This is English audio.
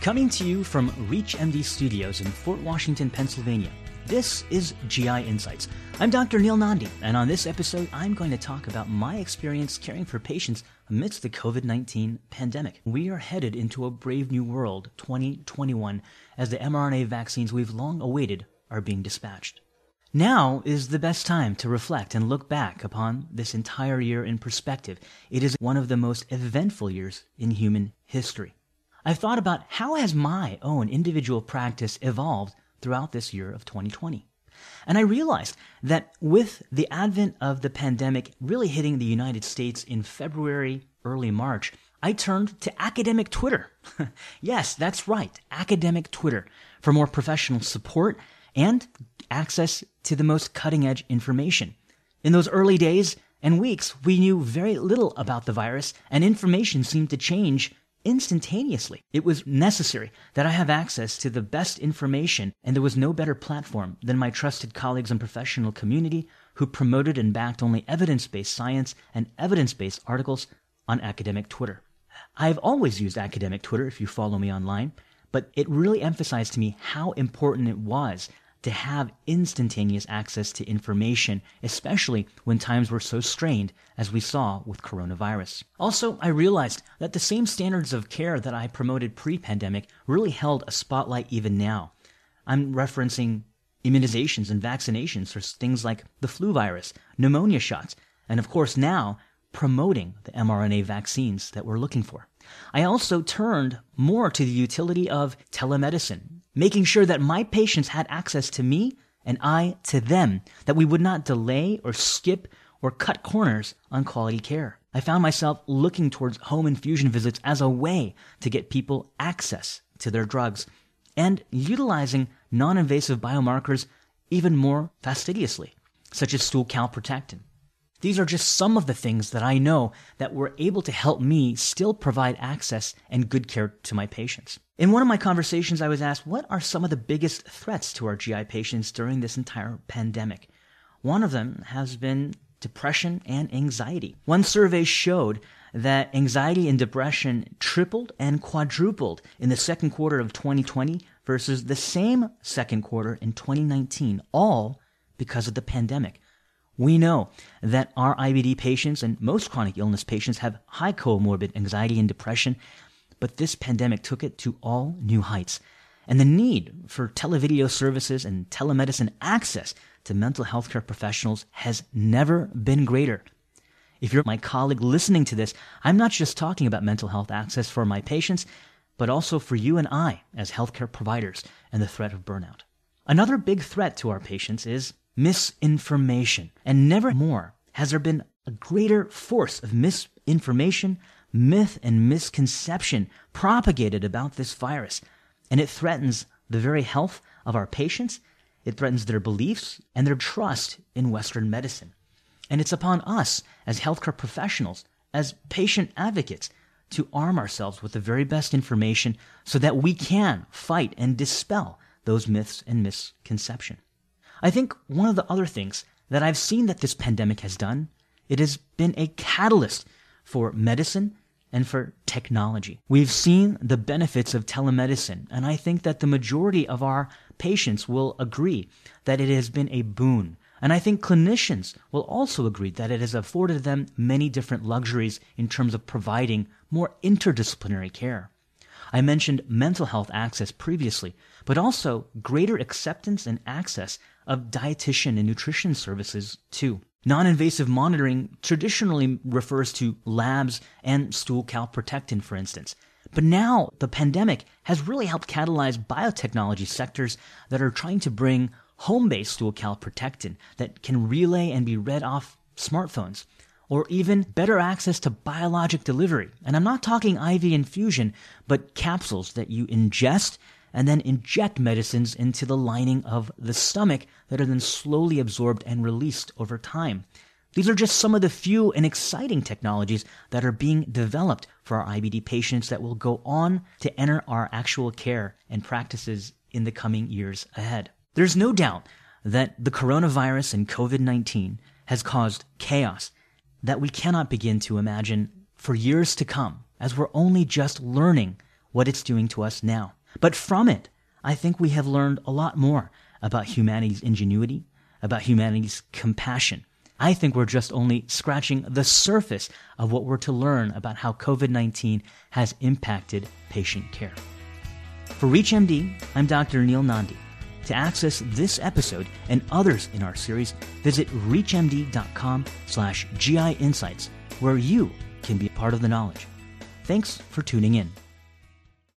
Coming to you from ReachMD Studios in Fort Washington, Pennsylvania, this is GI Insights. I'm Dr. Neil Nandi, and on this episode, I'm going to talk about my experience caring for patients amidst the COVID 19 pandemic. We are headed into a brave new world, 2021, as the mRNA vaccines we've long awaited are being dispatched. Now is the best time to reflect and look back upon this entire year in perspective. It is one of the most eventful years in human history. I've thought about how has my own individual practice evolved throughout this year of 2020. And I realized that with the advent of the pandemic really hitting the United States in February, early March, I turned to academic Twitter. yes, that's right, academic Twitter for more professional support and access to the most cutting edge information. In those early days and weeks, we knew very little about the virus, and information seemed to change instantaneously. It was necessary that I have access to the best information, and there was no better platform than my trusted colleagues and professional community who promoted and backed only evidence based science and evidence based articles on academic Twitter. I've always used academic Twitter if you follow me online, but it really emphasized to me how important it was to have instantaneous access to information, especially when times were so strained as we saw with coronavirus. Also, I realized that the same standards of care that I promoted pre pandemic really held a spotlight even now. I'm referencing immunizations and vaccinations for things like the flu virus, pneumonia shots, and of course now promoting the mRNA vaccines that we're looking for. I also turned more to the utility of telemedicine, making sure that my patients had access to me and I to them, that we would not delay or skip or cut corners on quality care. I found myself looking towards home infusion visits as a way to get people access to their drugs and utilizing non invasive biomarkers even more fastidiously, such as stool calprotectin. These are just some of the things that I know that were able to help me still provide access and good care to my patients. In one of my conversations, I was asked, what are some of the biggest threats to our GI patients during this entire pandemic? One of them has been depression and anxiety. One survey showed that anxiety and depression tripled and quadrupled in the second quarter of 2020 versus the same second quarter in 2019, all because of the pandemic. We know that our IBD patients and most chronic illness patients have high comorbid anxiety and depression, but this pandemic took it to all new heights. And the need for televideo services and telemedicine access to mental health care professionals has never been greater. If you're my colleague listening to this, I'm not just talking about mental health access for my patients, but also for you and I as healthcare providers and the threat of burnout. Another big threat to our patients is misinformation. And never more has there been a greater force of misinformation, myth, and misconception propagated about this virus. And it threatens the very health of our patients. It threatens their beliefs and their trust in Western medicine. And it's upon us as healthcare professionals, as patient advocates, to arm ourselves with the very best information so that we can fight and dispel those myths and misconception. I think one of the other things that I've seen that this pandemic has done, it has been a catalyst for medicine and for technology. We've seen the benefits of telemedicine, and I think that the majority of our patients will agree that it has been a boon. And I think clinicians will also agree that it has afforded them many different luxuries in terms of providing more interdisciplinary care. I mentioned mental health access previously, but also greater acceptance and access of dietitian and nutrition services too. Non-invasive monitoring traditionally refers to labs and stool calprotectin, for instance. But now the pandemic has really helped catalyze biotechnology sectors that are trying to bring home-based stool calprotectin that can relay and be read off smartphones or even better access to biologic delivery. And I'm not talking IV infusion, but capsules that you ingest and then inject medicines into the lining of the stomach that are then slowly absorbed and released over time. These are just some of the few and exciting technologies that are being developed for our IBD patients that will go on to enter our actual care and practices in the coming years ahead. There's no doubt that the coronavirus and COVID 19 has caused chaos that we cannot begin to imagine for years to come, as we're only just learning what it's doing to us now. But from it, I think we have learned a lot more about humanity's ingenuity, about humanity's compassion. I think we're just only scratching the surface of what we're to learn about how COVID 19 has impacted patient care. For ReachMD, I'm Dr. Neil Nandi. To access this episode and others in our series, visit reachmd.com slash GI Insights, where you can be part of the knowledge. Thanks for tuning in.